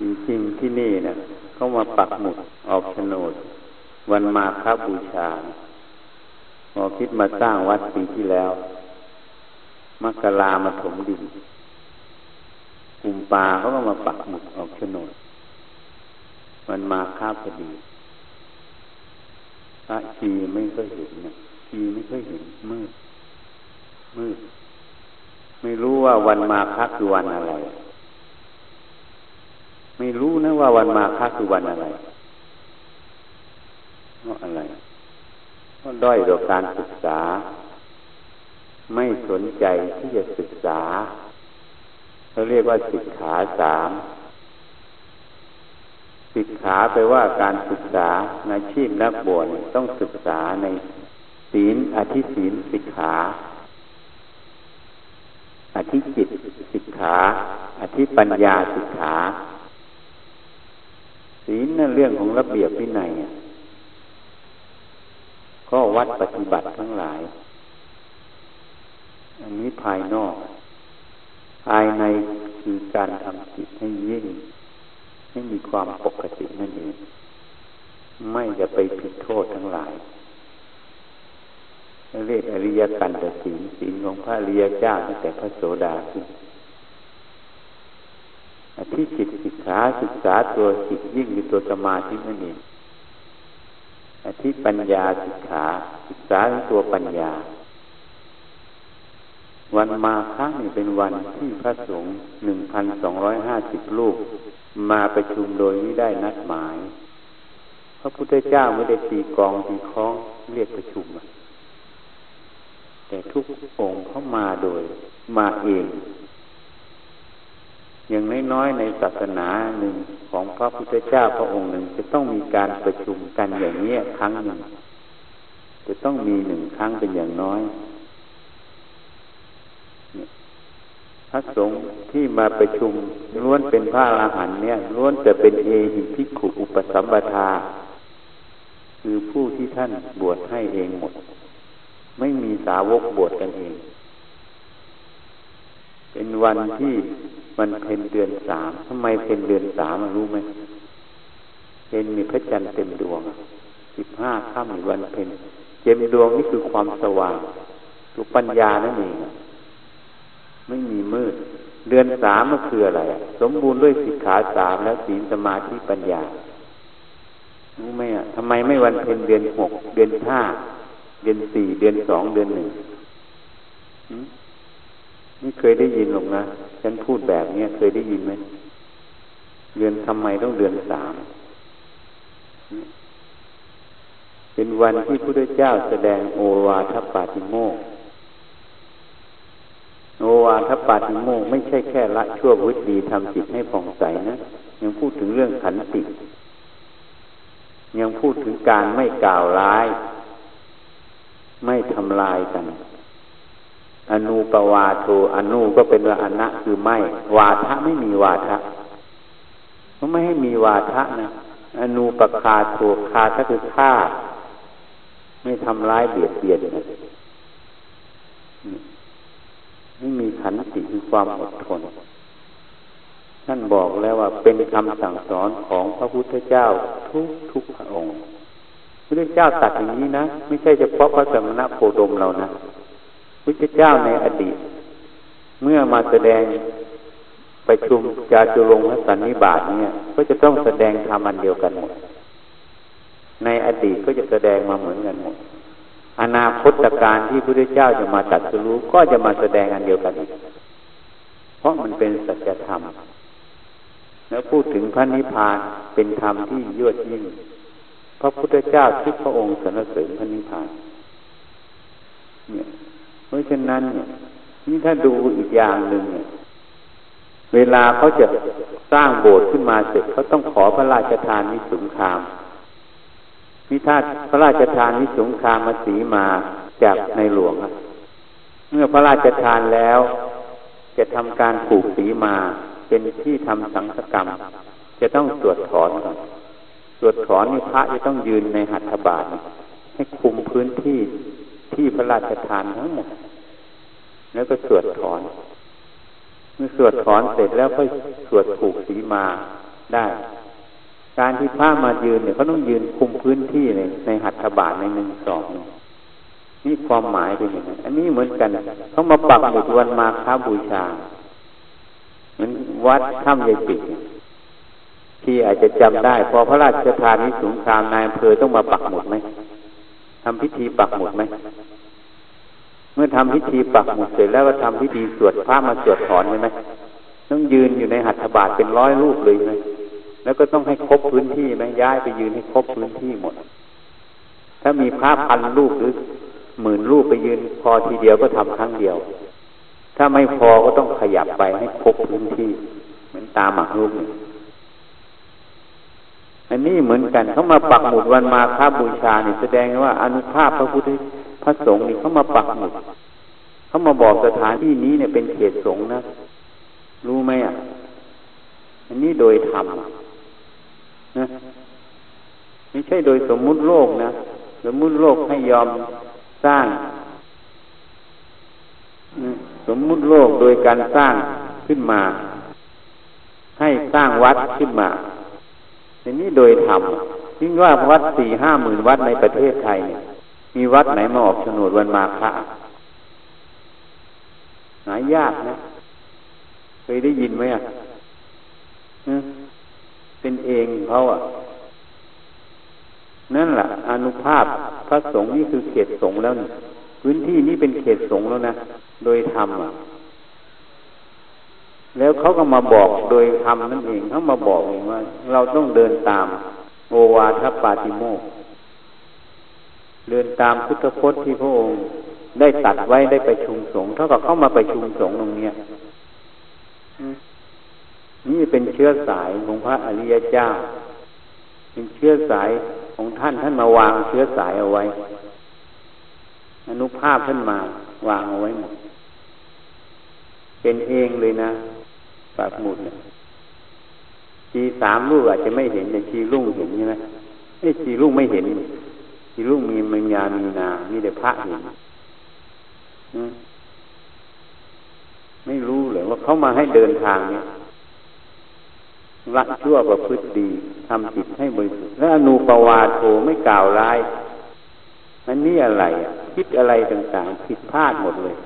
จริง ๆ ที่นี่เนะ่ยเขามาปักหมุดออกโฉนด วันมาคาบูชาพอคิดมาสร้างวัดปีที่แล้ว มกรามาถมดินกุมปาเขาก็มาปักหมุดออกโฉนด มันมาคาพอดีพระชีไม่เคยเห็นนะชีไม่เคยเห็นมืดมืดไม่รู้ว่าวันมาคาคือวันอะไร ไม่รู้นะว่าวันมาคคือวันอะไรเพราะอะไรเพราะด้อยต่อการศึกษา ไม่สนใจที่จะศึกษาเขาเรียกว่าศึกขาสามศึกขาแปลว่าการศึกษาในชีพนักบวชต้องศึกษาในศีลอธิศีลศึกขา อธิจิตสิกขา อธิปัญญาสิกขา ศีลนั่นเรื่องของระเบียบวินัยก็วัดปฏิบัติทั้งหลาย อันนี้ภายนอก ภายในคือการทำจิตให้ยิ่ง ให้มีความปกตินั่นเองไม่จะไปผิดโทษทั้งหลายเรียกอริยกันตศีลศีลของพระอริยเจ้าตั้งแต่พระโสดาขึ้น ที่จิตศึกษาศึกษาตัวจิตยิ่งมีตัวสมาธินั่นเองที่ปัญญาศึกษาศึกษาตัวปัญญา วันมาครั้งนี้เป็นวันที่พระสงฆ์หนึ่งพันสองร้อยห้าสิบลูกมาประชุมโดยไม่ได้นัดหมาย พระพุทธเจ้าไม่ได้ตีกองตีคล้องเรียกประชุม แต่ทุกองค์เข้ามาโดยมาเอง อย่างน้อยๆในศาสนาหนึ่งของพระพุทธเจ้าพระองค์หนึ่ง จะต้องมีการประชุมกันอย่างนี้ครั้งหนึ่ง จะต้องมีหนึ่งครั้งเป็นอย่างน้อยพระสงฆ์ที่มาประชุมล้วนเป็นพระอรหันต์เนี่ยล้วนจะเป็นเอหิพิขุอุปสัมปทา คือผู้ที่ท่านบวชให้เองหมด ไม่มีสาวกบวชกันเอง เป็นวันที่มันเพ็ญเดือนสามทำไมเพ็ญเดือนสามรู้ไหมเพ็ญมีพระจันทร์เต็มดวงสิบห้าค่ำวันเพ็ญเต็มดวงนี่คือความสว่างตัวปัญญานั่นเองไม่มีมืด เดือนสามมันคืออะไร สมบูรณ์ด้วยสิกขาสามแล้วศีลสมาธิปัญญารู้ไหมอะทำไมไม่วันเพ็ญเดือนหกเดือนห้าเดือนสี่เดือนสองเดือนหนึ่ง นี่เคยได้ยินหรอกนะฉันพูดแบบนี้เคยได้ยินไหมเดือนทำไมต้องเดือนสามเป็นวันที่พระพุทธเจ้าแสดงโอวาทปาติโมกโอวาทปาติโมกไม่ใช่แค่ละชั่ววุฒิดีทำจิตให้ผ่องใสนะยังพูดถึงเรื่องขันติยังพูดถึงการไม่กล่าวร้าย ไม่ทำลายกัน อนุปวาโทอนุก็เป็นละอนะคือไม่ วาทะไม่มีวาทะเขาไม่ให้มีวาทะนะอนุปคาโทคาทะคือฆ่า ไม่ทำร้ายเบียดเบียนนะไม่มีขันติคือความอดทนท่านบอกแล้วว่าเป็นคำสั่งสอนของพระพุทธเจ้าทุกทุกพระองค์พระเจ้าตัดอย่างนี้นะ ไม่ใช่เฉพาะพระสมณโคดมเรานะ พระเจ้าในอดีต เมื่อมาแสดงไปชุมจาจุลงและสันนิบาตเนี่ย ก็จะต้องแสดงธรรมอันเดียวกันหมด ในอดีตก็จะแสดงมาเหมือนกันหมด อนาคตการที่พระพุทธเจ้าจะมาตัดสู้ก็จะมาแสดงอันเดียวกันอีก เพราะมันเป็นสัจธรรม แล้วพูดถึงพระนิพพานเป็นธรรมที่ยวดยิ่ง พระพุทธเจ้าทุกพระองค์สรรเสริญพระนิพพานเนี่ย เพราะฉะนั้นนี่ถ้าดูอีกอย่างหนึ่งเวลาเขาจะสร้างโบสถ์ขึ้นมาเสร็จเขาต้องขอพระราชทานนิสงครามนิทาพระราชทานนิสงครามมาสีมาจากในหลวงเมื่อพระราชทานแล้ว จะทำการผูกสีมาเป็นที่ทำสังฆกรรม จะต้องตรวจถอนก่อนสวดถอนนี่พระจะต้องยืนในหัตถบาทให้คุมพื้นที่ ที่พระราชทานทั้งหมดแล้วก็สวดถอน เมื่อสวดถอนเสร็จแล้วก็สวดผูกสีมาได้ การที่พระมายืนเนี่ยเขาต้องยืนคุมพื้นที่เลยในหัตถบาทในหนึ่งสองนี่ความหมายเป็นอย่างนั้นอันนี้เหมือนกันเขามาปักหมุดวันมาค้าบูชา เหมือนวัดถ้ำยายปิดที่อาจจะจำได้ พอพระราชทานนิสงครามนายอำเภอต้องมาปักหมุดไหม ทำพิธีปักหมุดไหมเมื่อทำพิธีปักหมุดเสร็จแล้วก็ทำพิธีสวดพระมาสวดถอนใช่ไหมต้องยืนอยู่ในหัตถบาทเป็นร้อยรูปเลยไหมแล้วก็ต้องให้ครบพื้นที่ไหมย้ายไปยืนให้ครบพื้นที่หมด ถ้ามีพระพันรูปหรือหมื่นรูปไปยืนพอทีเดียวก็ทำครั้งเดียว ถ้าไม่พอก็ต้องขยับไปให้ครบพื้นที่ เหมือนตาหมักรูปนี่ อันนี้เหมือนกันเขามาปักหมุดวันมาค้าบูชาเนี่ยแสดงว่าอนุภาพพระพุทธพระสงฆ์นี่เขามาปักหมุดเขามาบอกสถานที่นี้เนี่ยเป็นเขตสงฆ์นะ รู้ไหมอะ อันนี้โดยธรรมนะไม่ใช่โดยสมมุติโลกนะสมมุติโลกให้ยอมสร้าง สมมุติโลกโดยการสร้างขึ้นมา ให้สร้างวัดขึ้นมา อันนี้โดยธรรมยิ่งว่าวัดสี่ห้าหมื่นวัดในประเทศไทยเนี่ยมีวัดไหนมาออกโฉนดวันมาฆะหายากนะ เคยได้ยินไหมอะเป็นเองเขาอะ นั่นแหละอนุภาพพระสงฆ์นี่คือเขตสงฆ์แล้วนี่พื้นที่นี้เป็นเขตสงฆ์แล้วนะ โดยธรรมอะ แล้วเขาก็มาบอกโดยธรรมนั่นเองเขามาบอกเองว่า เราต้องเดินตามโอวาทปาติโมกเดินตามพุทธพจน์ที่พระองค์ได้ตัดไว้ได้ไปชุมสงฆ์เท่ากับเข้ามาไปชุมสงฆ์ตรงเนี้ยนี่เป็นเชื้อสายของพระอริยเจ้า เป็นเชื้อสายของท่านท่านมาวางเชื้อสายเอาไว้ อนุภาพท่านมาวางเอาไว้หมดเป็นเองเลยนะ ปากหมุดเนี่ยชีสามลูกอาจจะไม่เห็นแต่ชีลุ่งเห็นใช่ไหมไอ้ชีลุ่งไม่เห็นชีลุ่งมีมัญญามีนามีแต่พระเห็นไม่รู้เลยว่าเขามาให้เดินทางเนี่ยละชั่วประพฤติดีทำจิตให้บริสุทธิ์และอนุปวาโทไม่กล่าวร้ายอันนี้อะไรอะคิดอะไรต่างๆ ผิดพลาดหมดเลย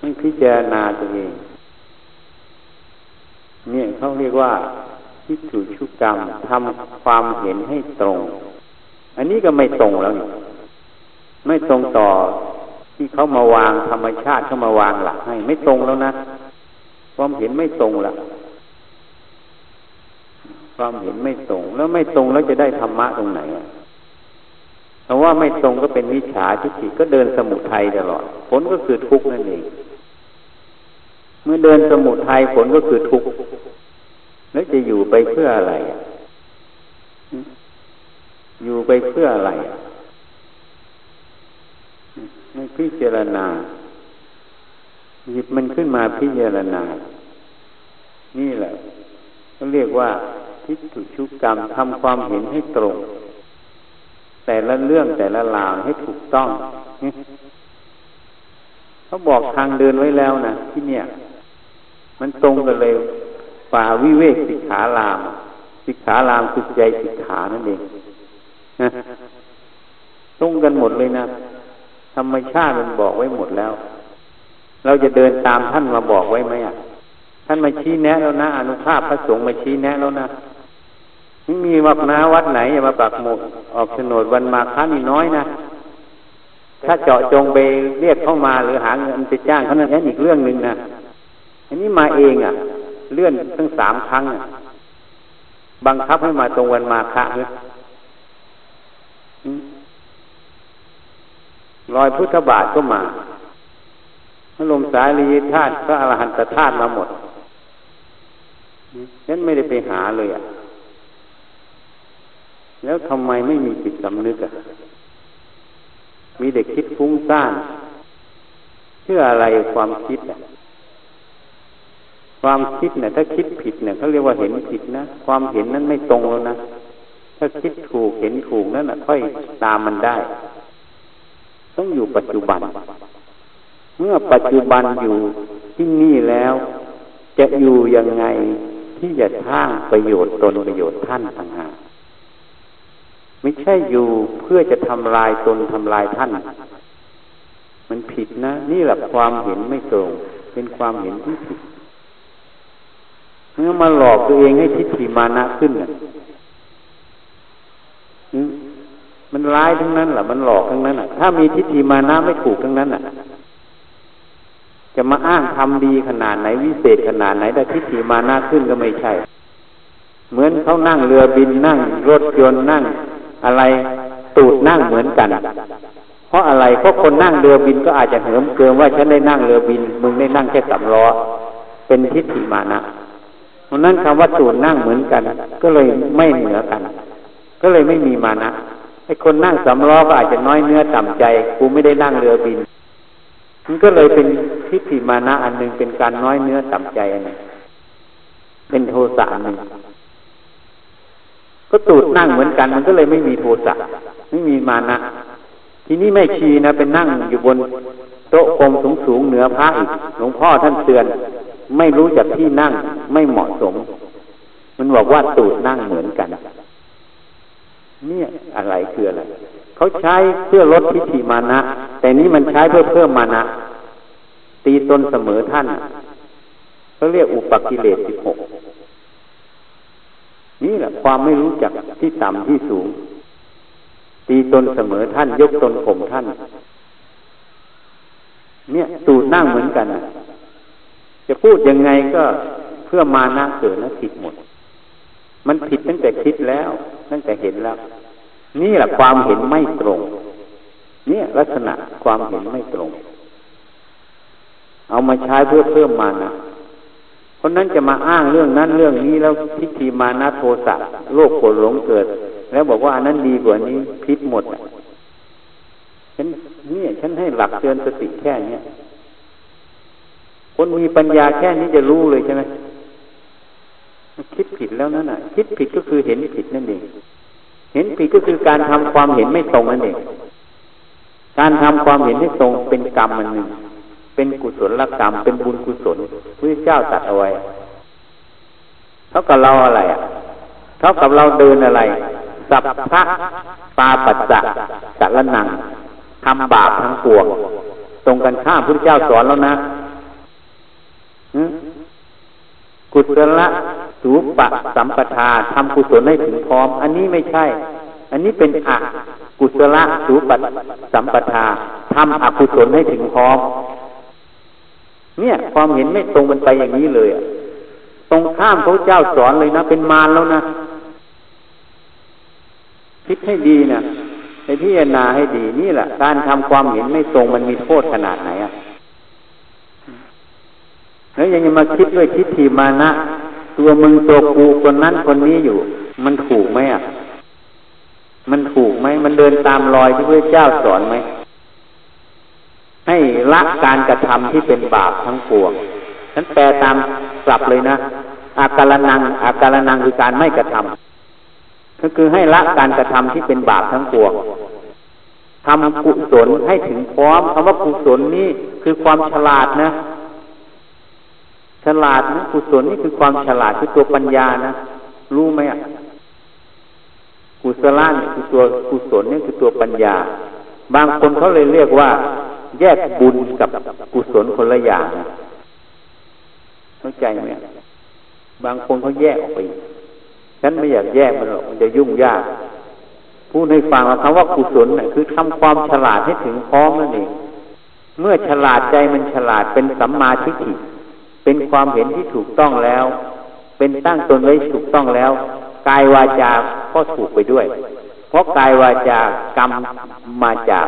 ไม่พิจารณาตัวเอง เนี่ยเขาเรียกว่าทิฏฐุชุกรรมทำความเห็นให้ตรง อันนี้ก็ไม่ตรงแล้วนี่ไม่ตรงต่อที่เขามาวางธรรมชาติเขามาวางหลักให้ ไม่ตรงแล้วนะความเห็นไม่ตรงละความเห็นไม่ตรง แล้วไม่ตรงแล้วจะได้ธรรมะตรงไหนเพราะว่าไม่ตรงก็เป็นวิชาทิฏฐิก็เดินสมุทัยตลอดผลก็คือทุกข์นั่นเอง เมื่อเดินสมุทัยผลก็คือทุกข์แล้วจะอยู่ไปเพื่ออะไร อยู่ไปเพื่ออะไรไม่พิจารณา หยิบมันขึ้นมาพิจารณา นี่แหละเขาเรียกว่าทิฏฐุชุกรรมทำความเห็นให้ตรง แต่ละเรื่องแต่ละราวให้ถูกต้องเขาบอกทางเดินไว้แล้วนะที่เนี่ย มันตรงกันเลยป่าวิเวกสิกขาลาม สิกขาลามคือใจสิกขานั่นเองตรงกันหมดเลยนะธรรมชาติมันบอกไว้หมดแล้ว เราจะเดินตามท่านมาบอกไว้ไหมอะท่านมาชี้แนะแล้วนะอนุภาพพระสงฆ์มาชี้แนะแล้วนะไม่มีวัดนาวัดไหนอย่ามาปักหมุดออกโฉนดวันมาค้านี่น้อยนะถ้าเจาะจงไปเรียกเข้ามาหรือหาเงินไปจ้างเขานั้นอีกเรื่องหนึ่งนะ อันนี้มาเองอะ เลื่อนตั้งสามครั้งบังคับให้มาตรงวันมาคะเนี่ยรอยพุทธบาทก็มาพระลมสายลีธาตุพระอรหันตธาตุมาหมดฉันไม่ได้ไปหาเลยอะ แล้วทำไมไม่มีจิตสำนึกอะ มีเด็กคิดฟุ้งซ่าน เชื่ออะไรความคิดอะ ความคิดเนี่ยถ้าคิดผิดเนี่ยเขาเรียกว่าเห็นผิดนะความเห็นนั้นไม่ตรงแล้วนะถ้าคิดถูกเห็นถูกนั่นอะค่อยตามมันได้ ต้องอยู่ปัจจุบัน เมื่อปัจจุบันอยู่ที่นี่แล้ว จะอยู่ยังไงที่จะสร้างประโยชน์ตนประโยชน์ท่านต่างหากไม่ใช่อยู่เพื่อจะทำลายตนทำลายท่าน มันผิดนะ นี่แหละความเห็นไม่ตรง เป็นความเห็นที่ผิด เมื่อมาหลอกตัวเองให้ทิฏฐิมานะขึ้นน่ะมันร้ายทั้งนั้นแหละมันหลอกทั้งนั้นอะ ถ้ามีทิฏฐิมานะไม่ถูกทั้งนั้นอะ จะมาอ้างทำดีขนาดไหนวิเศษขนาดไหนแต่ทิฏฐิมานะขึ้นก็ไม่ใช่ เหมือนเขานั่งเรือบินนั่ง รถยนต์นั่ง อะไรตูดนั่งเหมือนกันเพราะอะไรเพราะคนนั่งเรือบินก็อาจจะเหิมเกินว่าฉันได้นั่งเรือบิน มึงได้นั่งแค่สำล้อเป็นทิฏฐิมานะ เพราะนั้นคำว่าตูดนั่งเหมือนกัน ก็เลยไม่เหนือกัน ก็เลยไม่มีมานะไอ้คนนั่งสำล้อก็อาจจะน้อยเนื้อต่ำใจกูไม่ได้นั่งเรือบิน มันก็เลยเป็นทิฏฐิมานะอันหนึ่งเป็นการน้อยเนื้อต่ำใจอันหนึ่งเป็นโทสะอันหนึ่งก็ตูดนั่งเหมือนกัน มันก็เลยไม่มีโทสะไม่มีมานะ ทีนี้ไม่ชีนะเป็นนั่งอยู่บนโต๊ะกลมสูงสูงเหนือพระอีกหลวงพ่อท่านเตือน ไม่รู้จักที่นั่งไม่เหมาะสม มันบอกว่าตูดนั่งเหมือนกัน เนี่ยอะไรคืออะไรเขาใช้เพื่อลดทิฏฐิมานะ แต่นี้มันใช้เพื่อเพิ่มมานะ ตีตนเสมอท่านเขาเรียกอุปกิเลสสิบหกนี่แหละความไม่รู้จักที่ต่ำที่สูง ตีตนเสมอท่าน ยกตนข่มท่าน เนี่ยตูดนั่งเหมือนกัน จะพูดยังไงก็เพื่อมานะเกิดนะผิดหมด มันผิดตั้งแต่คิดแล้ว ตั้งแต่เห็นแล้ว นี่แหละความเห็นไม่ตรง เนี่ยลักษณะความเห็นไม่ตรง เอามาใช้เพื่อเพิ่มมานะคนนั้นจะมาอ้างเรื่องนั้นเรื่องนี้แล้วทิฏฐิมานะโทสะโลกโกรธหลงเกิด แล้วบอกว่าอันนั้นดีกว่านี้พิษหมดฉันเนี่ยฉันให้หลักเตือนสติแค่เนี้ยคนมีปัญญาแค่นี้จะรู้เลยใช่ไหมคิดผิดแล้วนั่นน่ะ คิดผิดก็คือเห็นผิดนั่นเองเห็นผิดก็คือการทำความเห็นไม่ตรงนั่นเองการทำความเห็นไม่ตรงเป็นกรรมอันหนึ่งเป็นกุศลกรรมเป็นบุญกุศลพระเจ้าตัดเอาไว้เท่ากับเราอะไรอะ เท่ากับเราเดินอะไร สัพพะปาปัจจะสัลนังทำบาปทั้งปวงตรงกันข้ามพระเจ้าสอนแล้วนะกุศลสูปะสัมปทาทำกุศลให้ถึงพร้อม อันนี้ไม่ใช่ อันนี้เป็นอะกุศลสูปะสัมปทาทำอกุศลให้ถึงพร้อม เนี่ย ความเห็นไม่ตรงมันไปอย่างนี้เลยตรงข้ามพระเจ้าสอนเลยนะเป็นมารแล้วนะ คิดให้ดีนะในพิจารณาให้ดีนี่แหละ การทำความเห็นไม่ตรงมันมีโทษขนาดไหนอะแล้วยังมาคิดด้วยทิฏฐิมานะ ตัวมึงตัวกูคนนั้นคนนี้อยู่ มันถูกไหมอะ มันถูกไหมมันเดินตามรอยที่พระเจ้าสอนไหมให้ละการกระทำที่เป็นบาปทั้งปวงฉันแปลตามกลับเลยนะอาการนังอาการนังคือการไม่กระทำ ก็คือให้ละการกระทำที่เป็นบาปทั้งปวงทำกุศลให้ถึงพร้อมคำว่ากุศลนี่คือความฉลาดนะ ฉลาดนะกุศลนี่คือความฉลาดคือตัวปัญญานะรู้ไหมอะกุศลนี่คือตัวกุศลนี่คือตัวปัญญา บางคนเขาเลยเรียกว่า แยกบุญกับกุศลคนละอย่างเข้าใจไหมบางคนเขาแยกออกไป ฉันไม่อยากแยกมันหรอกมันจะยุ่งยากพูดให้ฟังว่าคำว่ากุศลน่ะคือทำความฉลาดให้ถึงพร้อมนั่นเองเมื่อฉลาดใจมันฉลาดเป็นสัมมาทิฏฐิเป็นความเห็นที่ถูกต้องแล้ว เป็นตั้งตนไว้ถูกต้องแล้วกายวาจาก็ถูกไปด้วย เพราะกายวาจากรรมมาจาก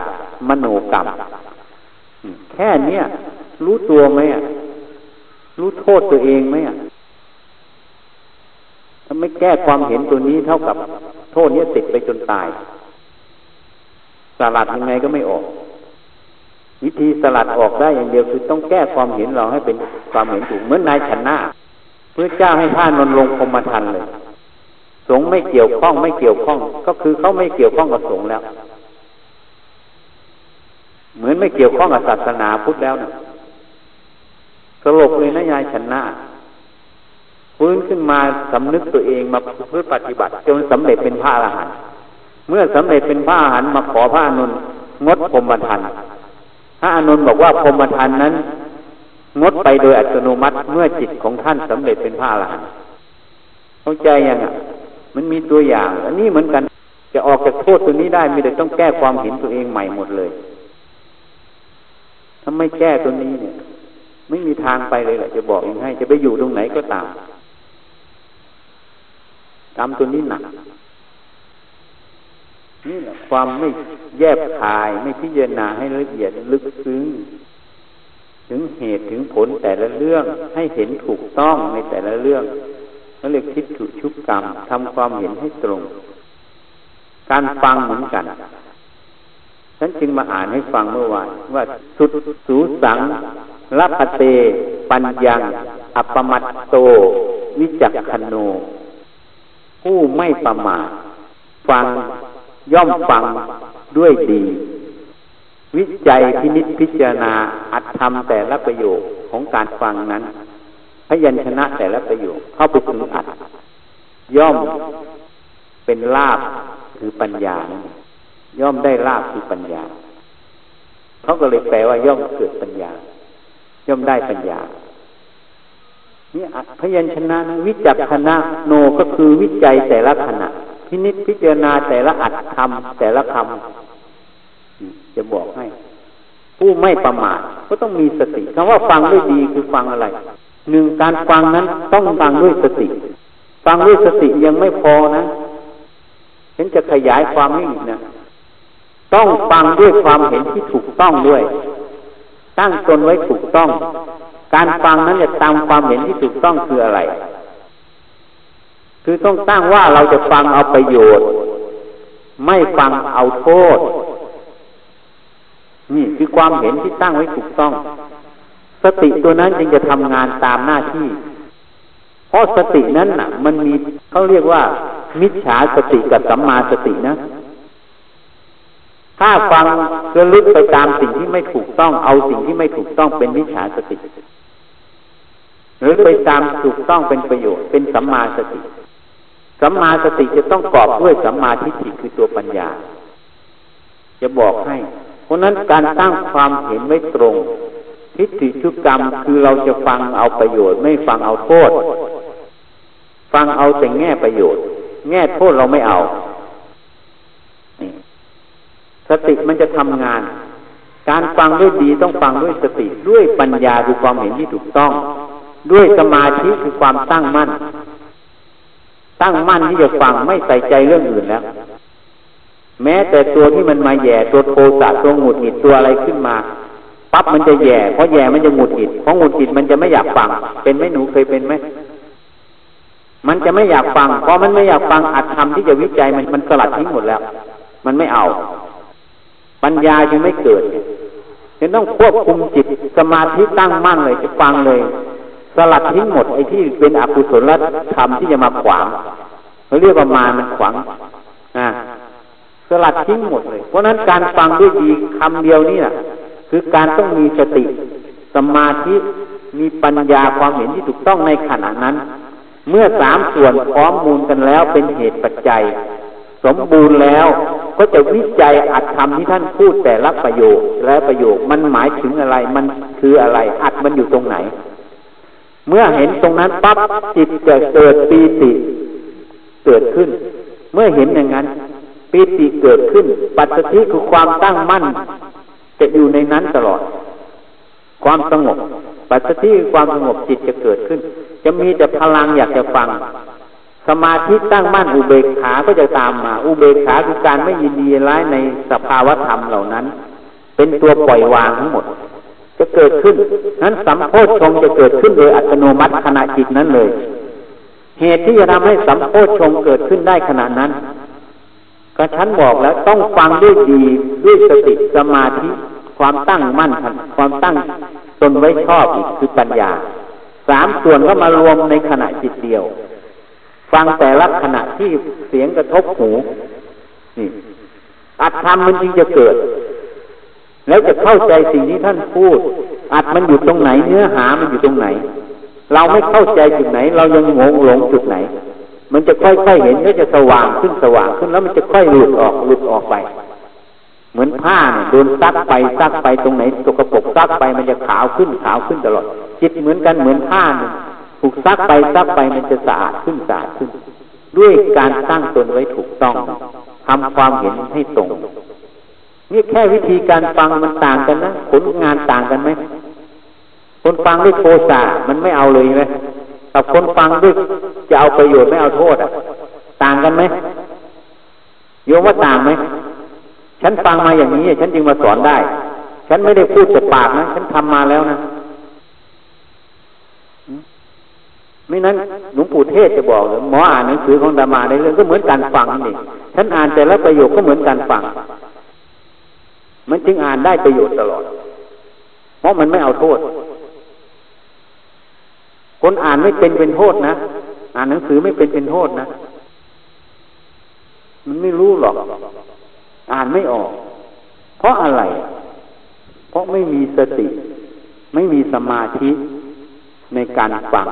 มโนกรรมแค่เนี้ยรู้ตัวไหมรู้โทษตัวเองไหม ถ้าไม่แก้ความเห็นตัวนี้เท่ากับโทษนี้ติดไปจนตาย สลัดยังไงก็ไม่ออก วิธีสลัดออกได้อย่างเดียวคือต้องแก้ความเห็นเราให้เป็นความเห็นถูกเหมือนนายชนะเพื่อเจ้าให้ท่านนลงพรมทันเลย สงไม่เกี่ยวข้องไม่เกี่ยวข้อง ก็คือเขาไม่เกี่ยวข้องกับสงแล้ว เหมือนไม่เกี่ยวข้องกับศาสนาพุทธแล้วนะสรุปเลยนะยายชนะ ฟื้นขึ้นมาสำนึกตัวเองมาเพื่อปฏิบัติ จนสำเร็จเป็นพระอรหันต์เมื่อสำเร็จเป็นพระอรหันต์มาขอพระอนุนงดพรมทานพระอนุนบอกว่าพรมทานนั้นงดไปโดยอัตโนมัติเมื่อจิตของท่านสำเร็จเป็นพระอรหันต์เข้าใจยังอะ มันมีตัวอย่าง อันนี้เหมือนกันจะออกจากโทษตัวนี้ได้มีแต่ต้องแก้ความเห็นตัวเองใหม่หมดเลยถ้าไม่แก้ตัวนี้เนี่ย ไม่มีทางไปเลยแหละจะบอกเองให้ จะไปอยู่ตรงไหนก็ตาม กรรมตัวนี้หนักนี่แหละความไม่แยบคายไม่พิจารณาให้ละเอียดลึกซึ้งถึงเหตุถึงผลแต่ละเรื่องให้เห็นถูกต้องในแต่ละเรื่องนั่นเรียกคิดถูกชุกกรรมทำความเห็นให้ตรง การฟังเหมือนกันฉันจึงมาอ่านให้ฟังเมื่อวานว่าสุดสูสังรัปเต ปัญญัง อัปมัตโต วิจักขโน ผู้ไม่ประมาทฟังย่อมฟังด้วยดี วิจัยพินิจพิจารณาอัดทำแต่ละประโยคของการฟังนั้น พยัญชนะแต่ละประโยคเข้าไปถึงอัด ย่อมเป็นลาบคือปัญญา ย่อมได้ลาบคือปัญญาเขาก็เลยแปลว่าย่อมเกิดปัญญา ย่อมได้ปัญญา นี่พยัญชนะวิจักขณะโนก็คือวิจัยแต่ละขณะพินิจพิจารณาแต่ละอัดคำแต่ละคำจะบอกให้ ผู้ไม่ประมาทก็ต้องมีสติคำว่าฟังด้วยดีคือฟังอะไรหนึ่งการฟังนั้นต้องฟังด้วยสติ ฟังด้วยสติยังไม่พอนะฉันจะขยายความให้อีกนะต้องฟังด้วยความเห็นที่ถูกต้องด้วย ตั้งตนไว้ถูกต้อง การฟังนั้นจะตามความเห็นที่ถูกต้องคืออะไร คือต้องตั้งว่าเราจะฟังเอาประโยชน์ ไม่ฟังเอาโทษ นี่คือความเห็นที่ตั้งไว้ถูกต้อง สติตัวนั้นจึงจะทำงานตามหน้าที่ เพราะสตินั้นน่ะ มันมีเขาเรียกว่า มิจฉาสติกับสัมมาสตินะถ้าฟังระลึกไปตามสิ่งที่ไม่ถูกต้อง เอาสิ่งที่ไม่ถูกต้องเป็นมิจฉาสติ หรือไปตามถูกต้องเป็นประโยชน์เป็นสัมมาสติ สัมมาสติจะต้องกอบด้วยสัมมาทิฏฐิคือตัวปัญญา จะบอกให้ เพราะนั้นการตั้งความเห็นไว้ตรง ทิฏฐิชุกกรรมคือเราจะฟังเอาประโยชน์ ไม่ฟังเอาโทษ ฟังเอาแต่แง่ประโยชน์ แง่โทษเราไม่เอาสติมันจะทำงาน การฟังด้วยดีต้องฟังด้วยสติด้วยปัญญาคือความเห็นที่ถูกต้อง ด้วยสมาธิคือความตั้งมั่น ตั้งมั่นที่จะฟังไม่ใส่ใจเรื่องอื่นแล้ว แม้แต่ตัวที่มันมาแย่ตัวโทสะตัวหงุดหงิดตัวอะไรขึ้นมาปั๊บมันจะแย่เพราะแย่มันจะหงุดหงิดเพราะหงุดหงิดมันจะไม่อยากฟัง เป็นไหมหนูเคยเป็นไหมมันจะไม่อยากฟังเพราะมันไม่อยากฟังอัดทำที่จะวิจัยมันมันสลัดทิ้งหมดแล้ว มันไม่เอา ปัญญาจึงไม่เกิดจะต้องควบคุมจิตสมาธิตั้งมั่นเลยจะฟังเลย สลัดทิ้งหมดไอ้ที่เป็นอกุศลธรรมที่จะมาขวางเขาเรียกว่ามามันขวางอ่าสลัดทิ้งหมดเลย เพราะนั้นการฟังด้วยดีคำเดียวนี่แหละคือการต้องมีสติ สมาธิมีปัญญาความเห็นที่ถูกต้องในขณะนั้น เมื่อสามส่วนพร้อมมูลกันแล้วเป็นเหตุปัจจัย สมบูรณ์แล้วก็จะวิจัยอัดคำที่ท่านพูดแต่ละประโยคและประโยคมันหมายถึงอะไรมันคืออะไร อัดมันอยู่ตรงไหน เมื่อเห็นตรงนั้นปั๊บจิตจะเกิดปีติเกิดขึ้น เมื่อเห็นอย่างนั้นปีติเกิดขึ้น ปัจจุบันคือความตั้งมั่น จะอยู่ในนั้นตลอด ความสงบ ปัจจุบันความสงบจิตจะเกิดขึ้น จะมีแต่พลังอยากจะฟัง สมาธิตั้งมั่นอุเบกขาก็จะตามมา อุเบกขาคือการไม่ยินดีร้ายในสภาวะธรรมเหล่านั้น เป็นตัวปล่อยวางทั้งหมด จะเกิดขึ้น นั้นสัมโพชฌงจะเกิดขึ้นโดยอัตโนมัติขณะจิตนั้นเลย เหตุที่จะทำให้สัมโพชฌงเกิดขึ้นได้ขณะนั้น ก็ฉันบอกแล้วต้องฟังด้วยดีด้วยสติสมาธิความตั้งมั่นความตั้งตนไว้ชอบอีกคือปัญญาสามส่วนก็มารวมในขณะจิตเดียว ฟังแต่ละขณะที่เสียงกระทบหูนี่อัตธรรมมันจึงจะเกิด แล้วจะเข้าใจสิ่งที่ท่านพูด อัดมันอยู่ตรงไหน เนื้อหามันอยู่ตรงไหน เราไม่เข้าใจจุดไหน เรายังงงหลงจุดไหน มันจะค่อยๆเห็นก็จะสว่างขึ้นสว่างขึ้นแล้วมันจะค่อยหลุดออกหลุดออกไป เหมือนผ้าเนี่ยโดนซักไปซักไปตรงไหนตกกระปกซักไปมันจะขาวขึ้นขาวขึ้นตลอด จิตเหมือนกันเหมือนผ้าเนี่ยถูกซักไปซักไปมันจะสะอาดขึ้นสะอาดขึ้น ด้วยการตั้งตนไว้ถูกต้องทำความเห็นให้ตรง นี่แค่วิธีการฟังมันต่างกันนะผลงานต่างกันไหมคนฟังด้วยโทสะมันไม่เอาเลยไหมกับคนฟังด้วยจะเอาประโยชน์ไม่เอาโทษอะ ต่างกันไหมโยมว่าต่างไหมฉันฟังมาอย่างนี้ฉันจึงมาสอนได้ ฉันไม่ได้พูดจากปากนะฉันทำมาแล้วนะไม่นั้นหลวงปู่เทศจะบอกหมออ่านหนังสือของดามาในเรื่องก็เหมือนการฟังนี่ฉันอ่านแต่ละประโยคก็เหมือนการฟัง จึงอ่านได้ประโยชน์ตลอด เพราะมันไม่เอาโทษ คนอ่านไม่เป็นเป็นโทษนะ อ่านหนังสือไม่เป็นเป็นโทษนะ มันไม่รู้หรอก อ่านไม่ออก เพราะอะไร เพราะไม่มีสติ ไม่มีสมาธิในการฟัง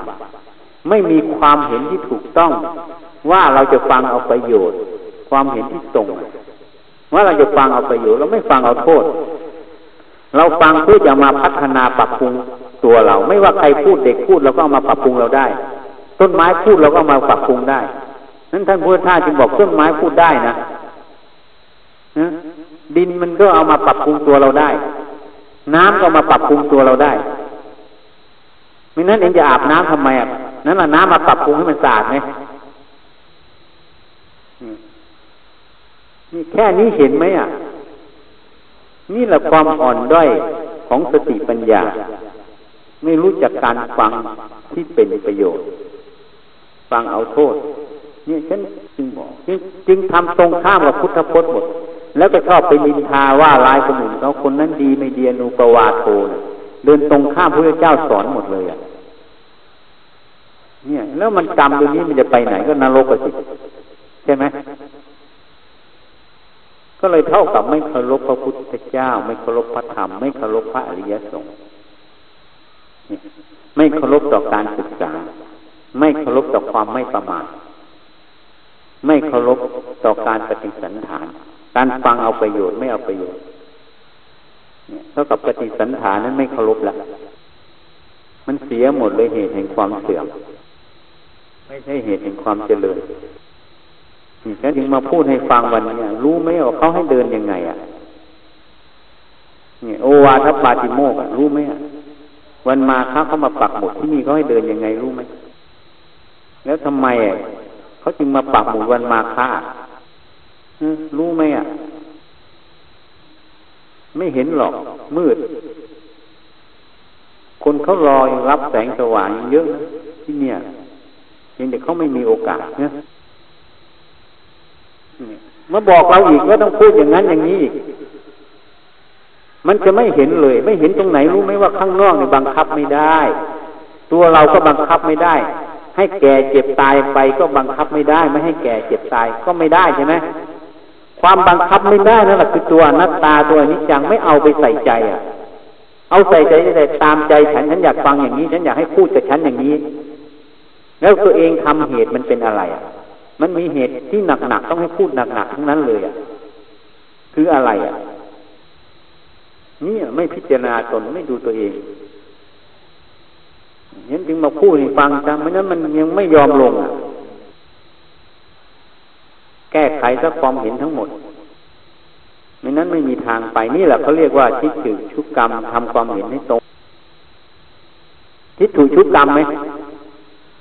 ไม่มีความเห็นที่ถูกต้อง ว่าเราจะฟังเอาประโยชน์ ความเห็นที่ตรง ว่าเราจะฟังเอาประโยชน์เราไม่ฟังเอาโทษ เราฟังเพื่อจะมาพัฒนาปรับปรุงตัวเรา ไม่ว่าใครพูดเด็กพูดเราก็เอามาปรับปรุงเราได้ ต้นไม้พูดเราก็มาปรับปรุงได้นั้นท่านพุทธทาสจึงบอกต้นไม้พูดได้นะดินมันก็เอามาปรับปรุงตัวเราได้ น้ำก็มาปรับปรุงตัวเราได้ไม่นั้นเองจะอาบน้ำทำไมอะนั้นละน้ำมาปรับปรุงให้มันสะอาดไหมนี่ แค่นี้เห็นไหมอะ นี่แหละความอ่อนด้อยของสติปัญญา ไม่รู้จักการฟังที่เป็นประโยชน์ ฟังเอาโทษเนี่ยฉันจึงบอกจึงทำตรงข้ามกับพุทธพจน์หมด แล้วก็ชอบไปนินทาว่าลายคนอื่นเขาคนนั้นดีไม่ดีนูปวาโทเดินตรงข้ามพระเจ้าสอนหมดเลยอะเนี่ย แล้วมันกรรมตัวนี้มันจะไปไหนก็นรกสิใช่ไหม ก็เลยเท่ากับไม่เคารพพระพุทธเจ้า ไม่เคารพพระธรรม ไม่เคารพพระอริยสงฆ์ไม่เคารพต่อการศึกษา ไม่เคารพต่อความไม่ประมาทไม่เคารพต่อการปฏิสันฐาน การฟังเอาประโยชน์ไม่เอาประโยชน์เท่ากับปฏิสันฐานนั้นไม่เคารพแล้วมันเสียหมดเลยเหตุแห่งความเสื่อม ไม่ใช่เหตุแห่งความเจริญ ฉันถึงมาพูดให้ฟังวันนี้รู้ไหมว่าเขาให้เดินยังไงอะเนี่ยโอวาทปาติโมกรู้ไหมอะวันมาเขาเขามาปักหมุดที่นี่เขาให้เดินยังไงรู้ไหมแล้วทำไมอะเขาจึงมาปักหมุดวันมาค่ารู้ไหมอะ ไม่เห็นหรอกมืด คนเขารอรับแสงสว่างเยอะที่เนี่ยพียงแต่เขาไม่มีโอกาสเนะ มาบอกเราอีกว่าต้องพูดอย่างนั้นอย่างนี้อีกมันจะไม่เห็นเลย ไม่เห็นตรงไหนรู้ไหมว่าข้างนอกเนี่ยบังคับไม่ได้ ตัวเราก็บังคับไม่ได้ ให้แก่เจ็บตายไปก็บังคับไม่ได้ ไม่ให้แก่เจ็บตายก็ไม่ได้ใช่ไหมความบังคับไม่ได้นั่นแหละคือตัวนัตตาตัวนิจังไม่เอาไปใส่ใจอะ เอาใส่ใจแต่ตามใจฉันฉันอยากฟังอย่างนี้ ฉันอยากให้พูดกับฉันอย่างนี้ แล้วตัวเองทำเหตุมันเป็นอะไรอะ มันมีเหตุที่หนักๆต้องให้พูดหนักๆทั้งนั้นเลยอะ คืออะไรอะนี่ไม่พิจารณาตนไม่ดูตัวเองยันจึงมาพูดให้ฟังจังไม่นั้นมันยังไม่ยอมลง แก้ไขสักความเห็นทั้งหมดไม่นั้นไม่มีทางไปนี่แหละเขาเรียกว่าทิฏฐิชุกกรรมทำความเห็นให้ตรง ทิฏฐิชุกกรรมไหม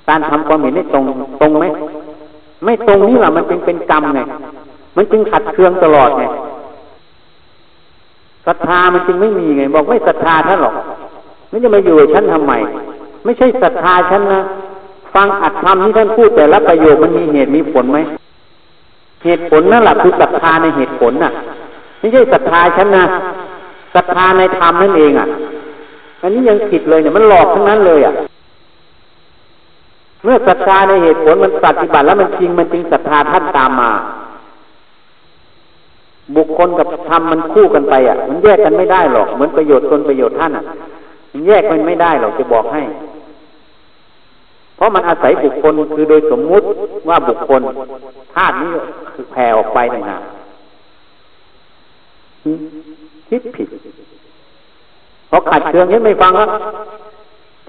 การทำความเห็นให้ตรง ตรงไหม ไม่ตรงนี่แหละมันเป็นเป็นกรรมไงมันจึงขัดเคืองตลอดไงศรัทธามันจึงไม่มีไง บอกไม่ศรัทธาท่านหรอกไม่จะมาอยู่ฉันทำไมไม่ใช่ศรัทธาฉันนะฟังอัดธรรมที่ท่านพูดแต่ละประโยคมันมีเหตุมีผลไหมเหตุผลนั่นแหละคือศรัทธาในเหตุผลน่ะ ไม่ใช่ศรัทธาฉันนะศรัทธาในธรรมนั่นเองอะ อันนี้ยังผิดเลยเนี่ยมันหลอกทั้งนั้นเลยอะ เมื่อศรัทธาในเหตุผลมันปฏิบัติแล้วมันจริงมันจริงศรัทธาท่านตามมา บุคคลกับธรรมมันคู่กันไปอะ มันแยกกันไม่ได้หรอก เหมือนประโยชน์ตนประโยชน์ท่านอะ มันแยกมันไม่ได้หรอกจะบอกให้ เพราะมันอาศัยบุคคลคือโดยสมมุติว่าบุคคลธาตุนี้คือแผ่ออกไปต่างหากคิดผิดเพราะขัดเคืองยังไม่ฟังแล้ว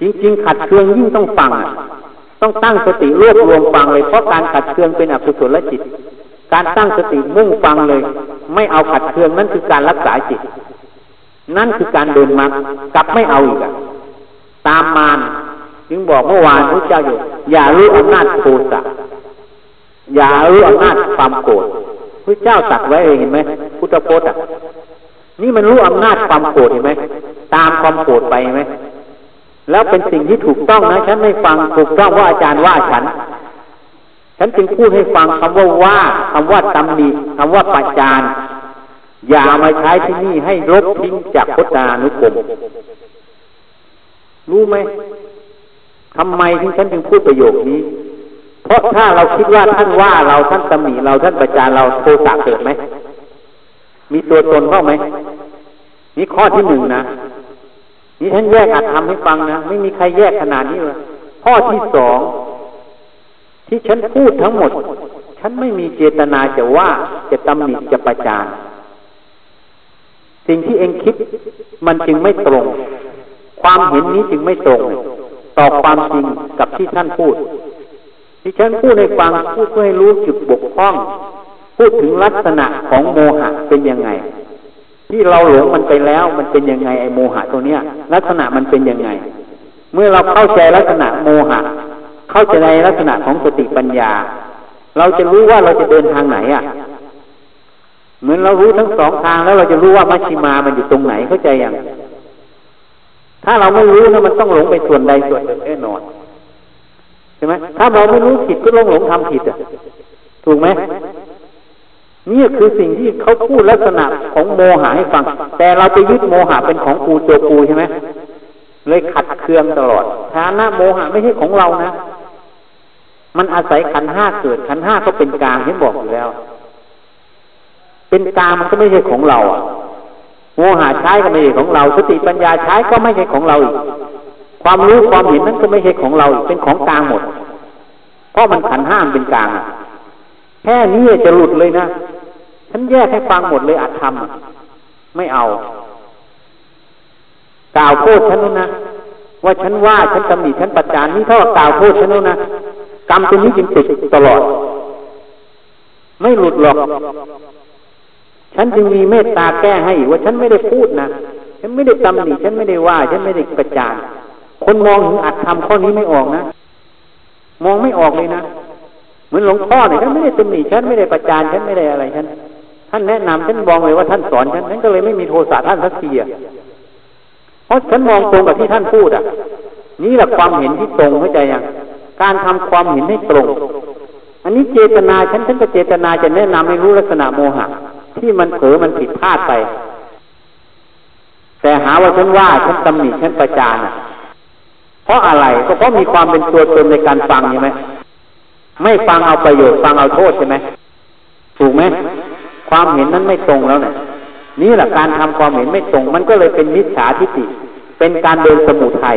จริง ๆ ขัดเคืองยิ่งต้องฟัง ต้องตั้งสติรวบรวมฟังเลยเพราะการขัดเคืองเป็นอกุศลจิต การตั้งสติมุ่งฟังเลย ไม่เอาขัดเคืองนั่นคือการรักษาจิต นั่นคือการเดินมรรคกลับไม่เอาอีกอะตามมารจึงบอกเมื่อวานพระเจ้าอยู่อย่ารู้อำนาจโทสะอย่ารู้อำนาจความโกรธพระเจ้าตัดไว้เห็นไหมพุทธพจน์อะนี่มันรู้อำนาจความโกรธเห็นไหมตามความโกรธไปไหม แล้วเป็นสิ่งที่ถูกต้องนะ ฉันไม่ฟังถูกต้องว่าอาจารย์ว่าฉัน ฉันจึงพูดให้ฟังคำว่าว่าคำว่าตำหนิคำว่าประจานอย่ามาใช้ที่นี่ให้ลบทิ้งจากพุทธานุกรมรู้ไหมทำไมที่ฉันจึงพูดประโยคนี้ เพราะถ้าเราคิดว่าท่านว่าเราท่านตำหนิเราท่านประจานเราโทสะเกิดไหมมีตัวตนเข้าไหมนี่ข้อที่หนึ่งนะ นี่ท่านแยกอัดทำให้ฟังนะ ไม่มีใครแยกขนาดนี้เลยข้อที่สองที่ฉันพูดทั้งหมด ฉันไม่มีเจตนาจะว่าจะตำหนิจะประจานสิ่งที่เองคิดมันจึงไม่ตรง ความเห็นนี้จึงไม่ตรง ต่อความจริงกับที่ท่านพูด ที่ฉันพูดให้ฟังพูดเพื่อให้รู้จุดบกพร่อง พูดถึงลักษณะของโมหะเป็นยังไง ที่เราหลงมันไปแล้ว มันเป็นยังไงไอโมหะตัวเนี้ย ลักษณะมันเป็นยังไง เมื่อเราเข้าใจลักษณะโมหะ เข้าใจในลักษณะของสติปัญญา เราจะรู้ว่าเราจะเดินทางไหนอะ เหมือนเรารู้ทั้งสองทางแล้วเราจะรู้ว่ามัชชิมามันอยู่ตรงไหนเข้าใจย่างถ้าเราไม่รู้นะมันต้องหลงไปส่วนใดส่วนหนึ่งแน่นอนใช่ไหมถ้าเราไม่รู้ผิดก็ลงหลงทำผิดอะถูกไหม นี่คือสิ่งที่เขาพูดลักษณะของโมหะให้ฟัง แต่เราไปยึดโมหะเป็นของกูโจกูใช่ไหมเลยขัดเคืองตลอดฐานะโมหะไม่ใช่ของเรานะ มันอาศัยขันห้าเกิดขันห้าก็เป็นกลางที่บอกอยู่แล้ว เป็นกลางมันก็ไม่ใช่ของเราอะโมหะใช้ก็ไม่ใช่ของเราสติปัญญาใช้ก็ไม่ใช่ของเราอีกความรู้ความเห็นนั้นก็ไม่ใช่ของเราอีกเป็นของกลางหมด เพราะมันขันห้ามเป็นกลางแค่นี้จะหลุดเลยนะ ฉันแยกให้ฟังหมดเลยอาจทำไม่เอา กล่าวโทษฉันนู้นนะว่าฉันว่าฉันตำหนิฉันประจานนี่เท่ากับกล่าวโทษฉันนู้นนะกรรมตัวนี้จึงติดตลอด ไม่หลุดหรอก ฉันจึงมีเมตตาแก้ให้ว่าฉันไม่ได้พูดนะฉันไม่ได้ตำหนิฉันไม่ได้ว่า ฉันไม่ได้ประจานคนมองถึงอัดทำข้อนี้ไม่ออกนะมองไม่ออกเลยนะเหมือนหลวงพ่อเนี่ยท่านไม่ได้ตำหนิฉันไม่ได้ประจานฉันไม่ได้อะไรฉัน ท่านแนะนำฉันมองเลยว่าท่านสอนฉันฉันก็เลยไม่มีโทสะท่านสักทีอะเพราะฉันมองตรงกับที่ท่านพูดอะ นี่แหละความเห็นที่ตรงเข้าใจยังการทำความเห็นให้ตรง อันนี้เจตนาฉันฉันก็เจตนาจะแนะนำให้รู้ลักษณะโมหะ ที่มันเผลอมันผิดพลาดไป แต่หาว่าฉันว่าฉันตำหนิฉันประจานเพราะอะไรก็เพราะมีความเป็นตัวตนในการฟังใช่ไหมไม่ฟังเอาประโยชน์ฟังเอาโทษใช่ไหมถูกไหม ความเห็นนั้นไม่ตรงแล้วเนี่ยนี่แหละการทำความเห็นไม่ตรง มันก็เลยเป็นมิจฉาทิฏฐิเป็นการเดินสมุทัย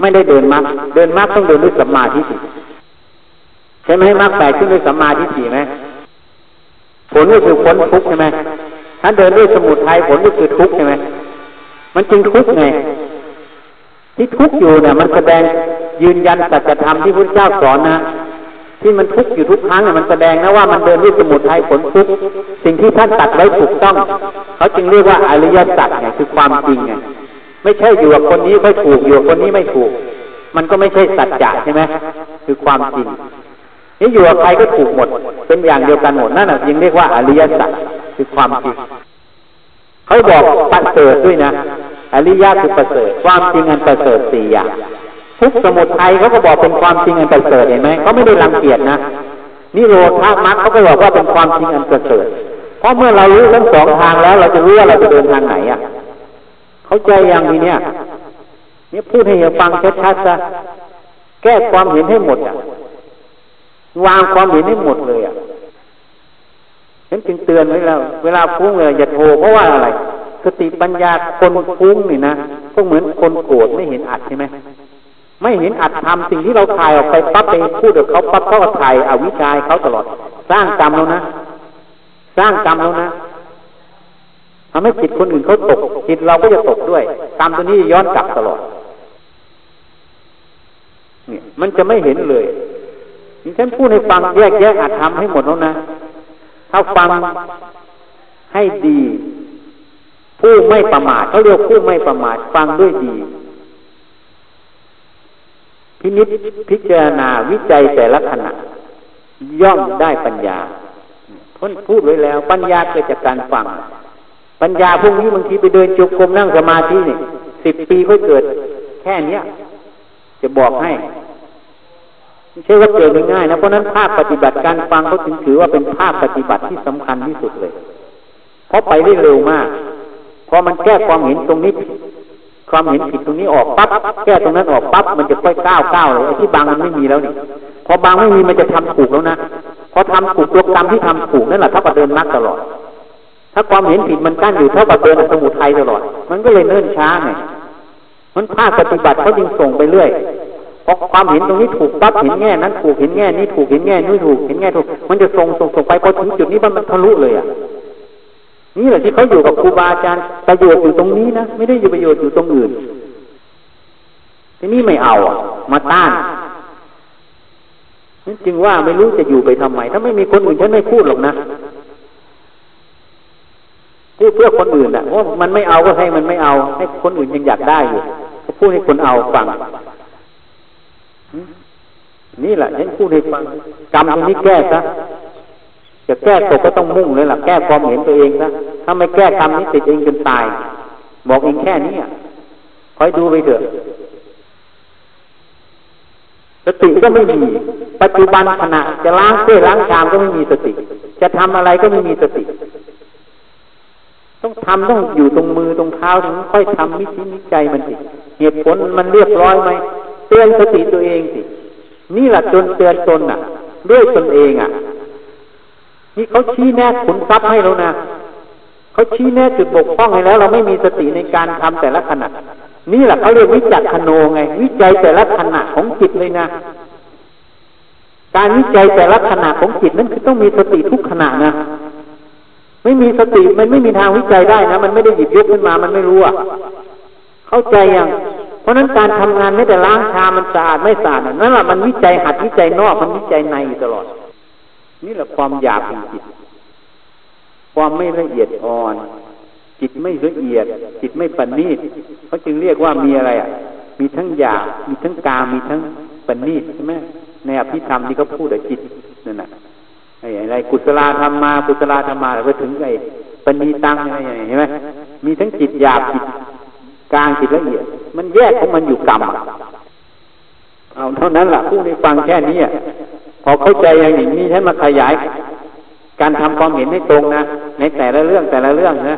ไม่ได้เดินมรรคเดินมรรคต้องเดินด้วยสัมมาทิฏฐิใช่ไหมมรรคแปดขึ้นด้วยสัมมาทิฏฐิไหมผลก็คือพ้นทุกข์ใช่ไหมถ้าเดินด้วยสมุทัยผลก็คือทุกข์ใช่ไหมมันจึงทุกข์ไงที่ทุกข์อยู่เนี่ยมันแสดงยืนยันสัจธรรมที่พระเจ้าสอนนะ ที่มันทุกข์อยู่ทุกครั้งเนี่ยมันแสดงนะว่ามันเดินด้วยสมุทัยผลทุกข์สิ่งที่ท่านตัดไว้ถูกต้อง เขาจึงเรียกว่าอริยสัจไงคือความจริงไงไม่ใช่อยู่กับคนนี้ไม่ถูกอยู่กับคนนี้ไม่ถูก มันก็ไม่ใช่สัจจะใช่ไหมคือความจริงนี่อยู่กับใครก็ถูกหมด เป็นอย่างเดียวกันหมดนั่นแหะยังเรียกว่าอริยสัจคือความจริงเขาบอกประเสริฐด้วยนะ อริยะคือประเสริฐความจริงอันประเสริฐสี่อย่าง ทุกสมุทัยเขาก็บอกเป็นความจริงอันประเสริฐเห็นไหมเขาไม่ได้รังเกียจนะนี่โลภะมักเขาก็บอกว่าเป็นความจริงอันประเสริฐเพราะเมื่อเรารู้ทั้งสองทางแล้ว เราจะรู้ว่าเราจะเดินทางไหนอะ เขาใจอย่างนี้เนี่ยนี่พูดให้ฟังชัดๆซะแก้ความเห็นให้หมดอะวางความเห็นให้หมดเลยอะฉันจึงเตือนไว้แล้ว เวลาฟุ้งเลยอย่าโทรเพราะว่าอะไรสติปัญญาคนฟุ้งนี่นะก็เหมือนคนโกรธไม่เห็นอัดใช่ไหม ไม่เห็นอัดทำสิ่งที่เราถ่ายออกไปปั๊บไปพูดกับเขาปั๊บเขาก็ถ่ายอวิชายเขาตลอด สร้างกรรมแล้วนะสร้างกรรมแล้วนะทำให้จิตคนอื่นเขาตกจิตเราก็จะตกด้วยกรรมตัวนี้ย้อนกลับตลอดเนี่ยมันจะไม่เห็นเลยนี่ฉันพูดให้ฟังแยกแยะอาจทำให้หมดแล้วนะถ้าฟังให้ดี ผู้ไม่ประมาทเขาเรียกผู้ไม่ประมาทฟังด้วยดี พินิจพิจารณาวิจัยแต่ละขณะย่อมได้ปัญญาพ้นพูดไว้แล้ว ปัญญาเกิดจากการฟัง ปัญญาพวกนี้บางทีไปเดินจุกกรมนั่งสมาธินี่สิบปีค่อยเกิด แค่เนี้ย จะบอกให้ไม่ใช่ว่าเกิดง่ายนะเพราะนั้นภาคปฏิบัติการฟังเขาถึงถือว่าเป็นภาคปฏิบัติที่สำคัญที่สุดเลย เพราะไปได้เร็วมากพอมันแก้ความเห็นตรงนี้ ความเห็นผิดตรงนี้ออกปั๊บแก้ตรงนั้นออกปั๊บมันจะค่อยก้าวก้าวเลยที่บางมันไม่มีแล้วนี่พอบางไม่มีมันจะทำถูกแล้วนะพอทำถูกตัวกรรมที่ทำถูกนั่นแหละถ้าประเดินมรรคตลอด ถ้าความเห็นผิดมันกั้นอยู่เท่ากับเดินสมุทัยตลอด มันก็เลยเนิ่นช้าไงมันภาคปฏิบัติเขาจึงส่งไปเรื่อยพอความเห็นตรงนี้ถูกปั๊บเห็นแง่นั้นถูกเห็นแง่นี้ถูกเห็นแง่นี้ถูกเห็นแง่ถูก มันจะส่งส่งส่งไปพอถึงจุดนี้มันมันทะลุเลยอะ นี่แหละที่เขาอยู่กับครูบาอาจารย์ประโยชน์อยู่ตรงนี้นะไม่ได้อยู่ประโยชน์อยู่ตรงอื่นทีนี้ไม่เอาอะมาต้านนั่นจึงว่าไม่รู้จะอยู่ไปทำไม ถ้าไม่มีคนอื่นฉันไม่พูดหรอกนะพูดเพื่อคนอื่นอะว่ามันไม่เอาก็ให้มันไม่เอา ให้คนอื่นยังอยากได้อยู่พูดให้คนเอาฟังนี่แหละฉันพูดให้ฟังกรรมตรงนี้แก้ซะ จะแก้ตกก็ต้องมุ่งเลยล่ะแก้ความเห็นตัวเองซะถ้าไม่แก้กรรมนี้ติดเองจนตาย บอกเองแค่นี้คอยดูไปเถอะสติก็ไม่มี ปัจจุบันขณะ จะล้างเสื้อล้างชามก็ไม่มีสติ จะทำอะไรก็ไม่มีสติ ต้องทำต้องอยู่ตรงมือตรงเท้าถึงค่อยทำมิชิมิใจมันสิเหตุผลมันเรียบร้อยไหมเตือนสติตัวเองสินี่แหละจนเตือนตนอะ ด้วยตนเองอะ นี่เขาชี้แน่ขุนทรัพย์ให้เรานะเขาชี้แน่จุดบกพร่องให้แล้ว เราไม่มีสติในการทำแต่ละขณะนี่แหละเขาเรียกวิจักขโนไง วิจัยแต่ละขณะของจิตเลยนะ การวิจัยแต่ละขณะของจิตนั้นคือต้องมีสติทุกขณะนะไม่มีสติมันไม่มีทางวิจัยได้นะมันไม่ได้หยิบยกขึ้นมา มันไม่รู้อะเข้าใจยังเพราะนั้นการทำงานไม่แต่ล้างชามันสะอาดไม่สะอาดนั่นแหละมันวิจัยหัดวิจัยนอกมันวิจัยในอยู่ตลอด นี่แหละความหยาบของจิต ความไม่ละเอียดอ่อน จิตไม่ละเอียด จิตไม่ปณีตเขาจึงเรียกว่ามีอะไรอะ มีทั้งหยาบมีทั้งกามีทั้งปณีตใช่ไหมในอภิธรรมที่เขาพูดอะจิตนั่นน่ะไอ้อะไรกุศลธรรมมากุศลธรรมมาแล้วไปถึงไอ้ปณีตังอะไรอย่างเห็นไหมมีทั้งจิตหยาบจิตกลางจิตละเอียด มันแยกของมันอยู่กรรมเอาเท่านั้นแหละผู้ในฟังแค่นี้ พอเข้าใจอย่างนี้ฉันมาขยาย การทำความเห็นให้ตรงนะในแต่ละเรื่องแต่ละเรื่องนะ